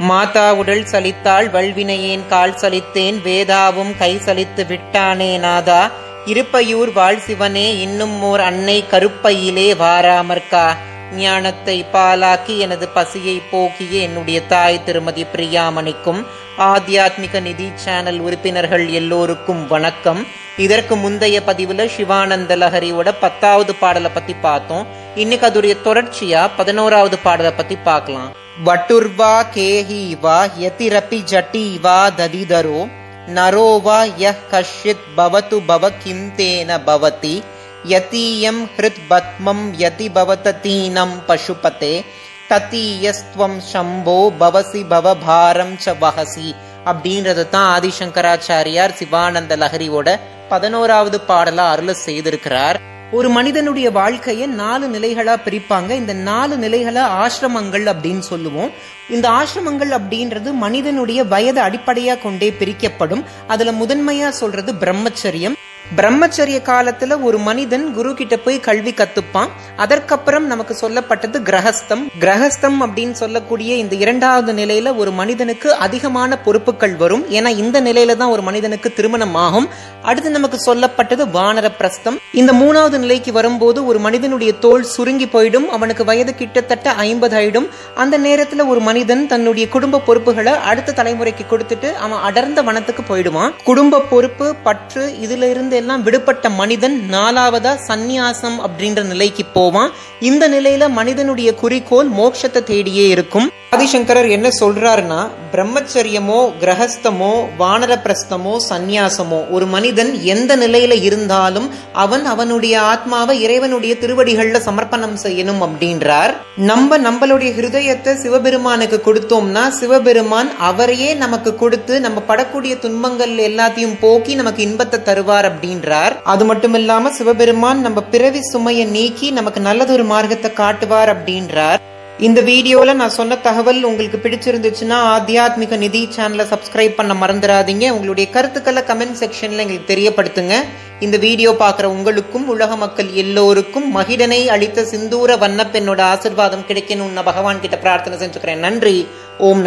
மாதா உடல் சலித்தாள் வல்வினையேன் கால் சலித்தேன் வேதாவும் கை சலித்து விட்டானே நாதா இருப்பையூர் வாழ் சிவனே இன்னும் ஓர் அன்னை கருப்பையிலே வாராமற்கா. ஞானத்தை பாலாக்கி எனது பசியை போக்கிய என்னுடைய தாய் திருமதி பிரியாமணிக்கும் ஆத்தியாத்மிக நிதி சேனல் உறுப்பினர்கள் எல்லோருக்கும் வணக்கம். இதற்கு முந்தைய பதிவில் சிவானந்த லஹரியோட பத்தாவது பாடலை பற்றி பார்த்தோம். இன்னைக்கு அதோடைய தொடர்ச்சியா பதினோராவது பாடலை பத்தி பார்க்கலாம். வட்டுர்வா கேஹி வா யதிரபி ஜட்டி வா ததிதரோ நரோ வா யஹ் கஷ்யத் பவத்து பவ கிந்தேன பவதி யதீயம் ஹிருத் பத்மம் யதி பவததீனம் பசுபதே தத்தீயஸ்துவம் சம்போ பவசி பவ பாரம் ச வஹசி அப்படின்றது தான் ஆதிசங்கராச்சாரியார் சிவானந்த லஹரியோட பதினோராவது பாடலா அருள செய்திருக்கிறார். ஒரு மனிதனுடைய வாழ்க்கையை நாலு நிலைகளா பிரிப்பாங்க. இந்த நாலு நிலைகளை ஆசிரமங்கள் அப்படின்னு சொல்லுவோம். இந்த ஆசிரமங்கள் அப்படின்றது மனிதனுடைய வயது அடிப்படையா கொண்டே பிரிக்கப்படும். அதுல முதன்மையா சொல்றது பிரம்மச்சரியம். பிரம்மச்சரிய காலத்துல ஒரு மனிதன் குரு கிட்ட போய் கல்வி கத்துப்பான். அதற்கப்புறம் நமக்கு சொல்லப்பட்டது கிரகஸ்தம். கிரகஸ்தம் அப்படின்னு சொல்லக்கூடிய இந்த இரண்டாவது நிலையில ஒரு மனிதனுக்கு அதிகமான பொறுப்புகள் வரும். ஏன்னா இந்த நிலையில தான் ஒரு மனிதனுக்கு திருமணம் ஆகும். அடுத்து நமக்கு சொல்லப்பட்டது வானர பிரஸ்தம். இந்த மூணாவது நிலைக்கு வரும்போது ஒரு மனிதனுடைய தோல் சுருங்கி போயிடும். அவனுக்கு வயது கிட்டத்தட்ட ஐம்பது ஆயிடும். அந்த நேரத்துல ஒரு மனிதன் தன்னுடைய குடும்ப பொறுப்புகளை அடுத்த தலைமுறைக்கு கொடுத்துட்டு அவன் அடர்ந்த வனத்துக்கு போயிடுவான். குடும்ப பொறுப்பு பற்று இதுல இருந்து எல்லாம் விடுபட்ட மனிதன் நாலாவதா சந்நியாசம் அப்படின்ற நிலைக்கு போவான். இந்த நிலையில மனிதனுடைய குறிக்கோள் மோட்சத்தை தேடியே இருக்கும். ஆதிசங்கரர் என்ன சொல்றாருன்னா பிரம்மச்சரியமோ கிரகஸ்தமோ வானரப்பிரஸ்தமோ சந்நியாசமோ ஒரு மனிதன் எந்த நிலையில இருந்தாலும் அவன் அவனுடைய ஆத்மாவை இறைவனுடைய திருவடிகள்ல சமர்ப்பணம் செய்யணும் அப்படின்றார். நம்ம நம்மளுடைய ஹிருதயத்தை சிவபெருமானுக்கு கொடுத்தோம்னா சிவபெருமான் அவரையே நமக்கு கொடுத்து நம்ம படக்கூடிய துன்பங்கள் எல்லாத்தையும் போக்கி நமக்கு இன்பத்தை தருவார் அப்படின்றார். அது மட்டும் இல்லாம சிவபெருமான் நம்ம பிறவி சுமையை நீக்கி நமக்கு நல்லதொரு மார்க்கத்தை காட்டுவார் அப்படின்றார். இந்த வீடியோல நான் சொன்ன தகவல் உங்களுக்கு பிடிச்சிருந்துச்சுன்னா ஆத்தியாத்மிக நிதி சேனலை சப்ஸ்கிரைப் பண்ண மறந்துடாதீங்க. உங்களுடைய கருத்துக்களை கமெண்ட் செக்ஷன்ல எங்களுக்கு தெரியப்படுத்துங்க. இந்த வீடியோ பார்க்குற உங்களுக்கும் உலக மக்கள் எல்லோருக்கும் மகிடனை அளித்த சிந்தூர வண்ணப்பெண்ணோட ஆசிர்வாதம் கிடைக்கணும்னு நான் பகவான் கிட்ட பிரார்த்தனை செஞ்சுக்கிறேன். நன்றி. ஓம்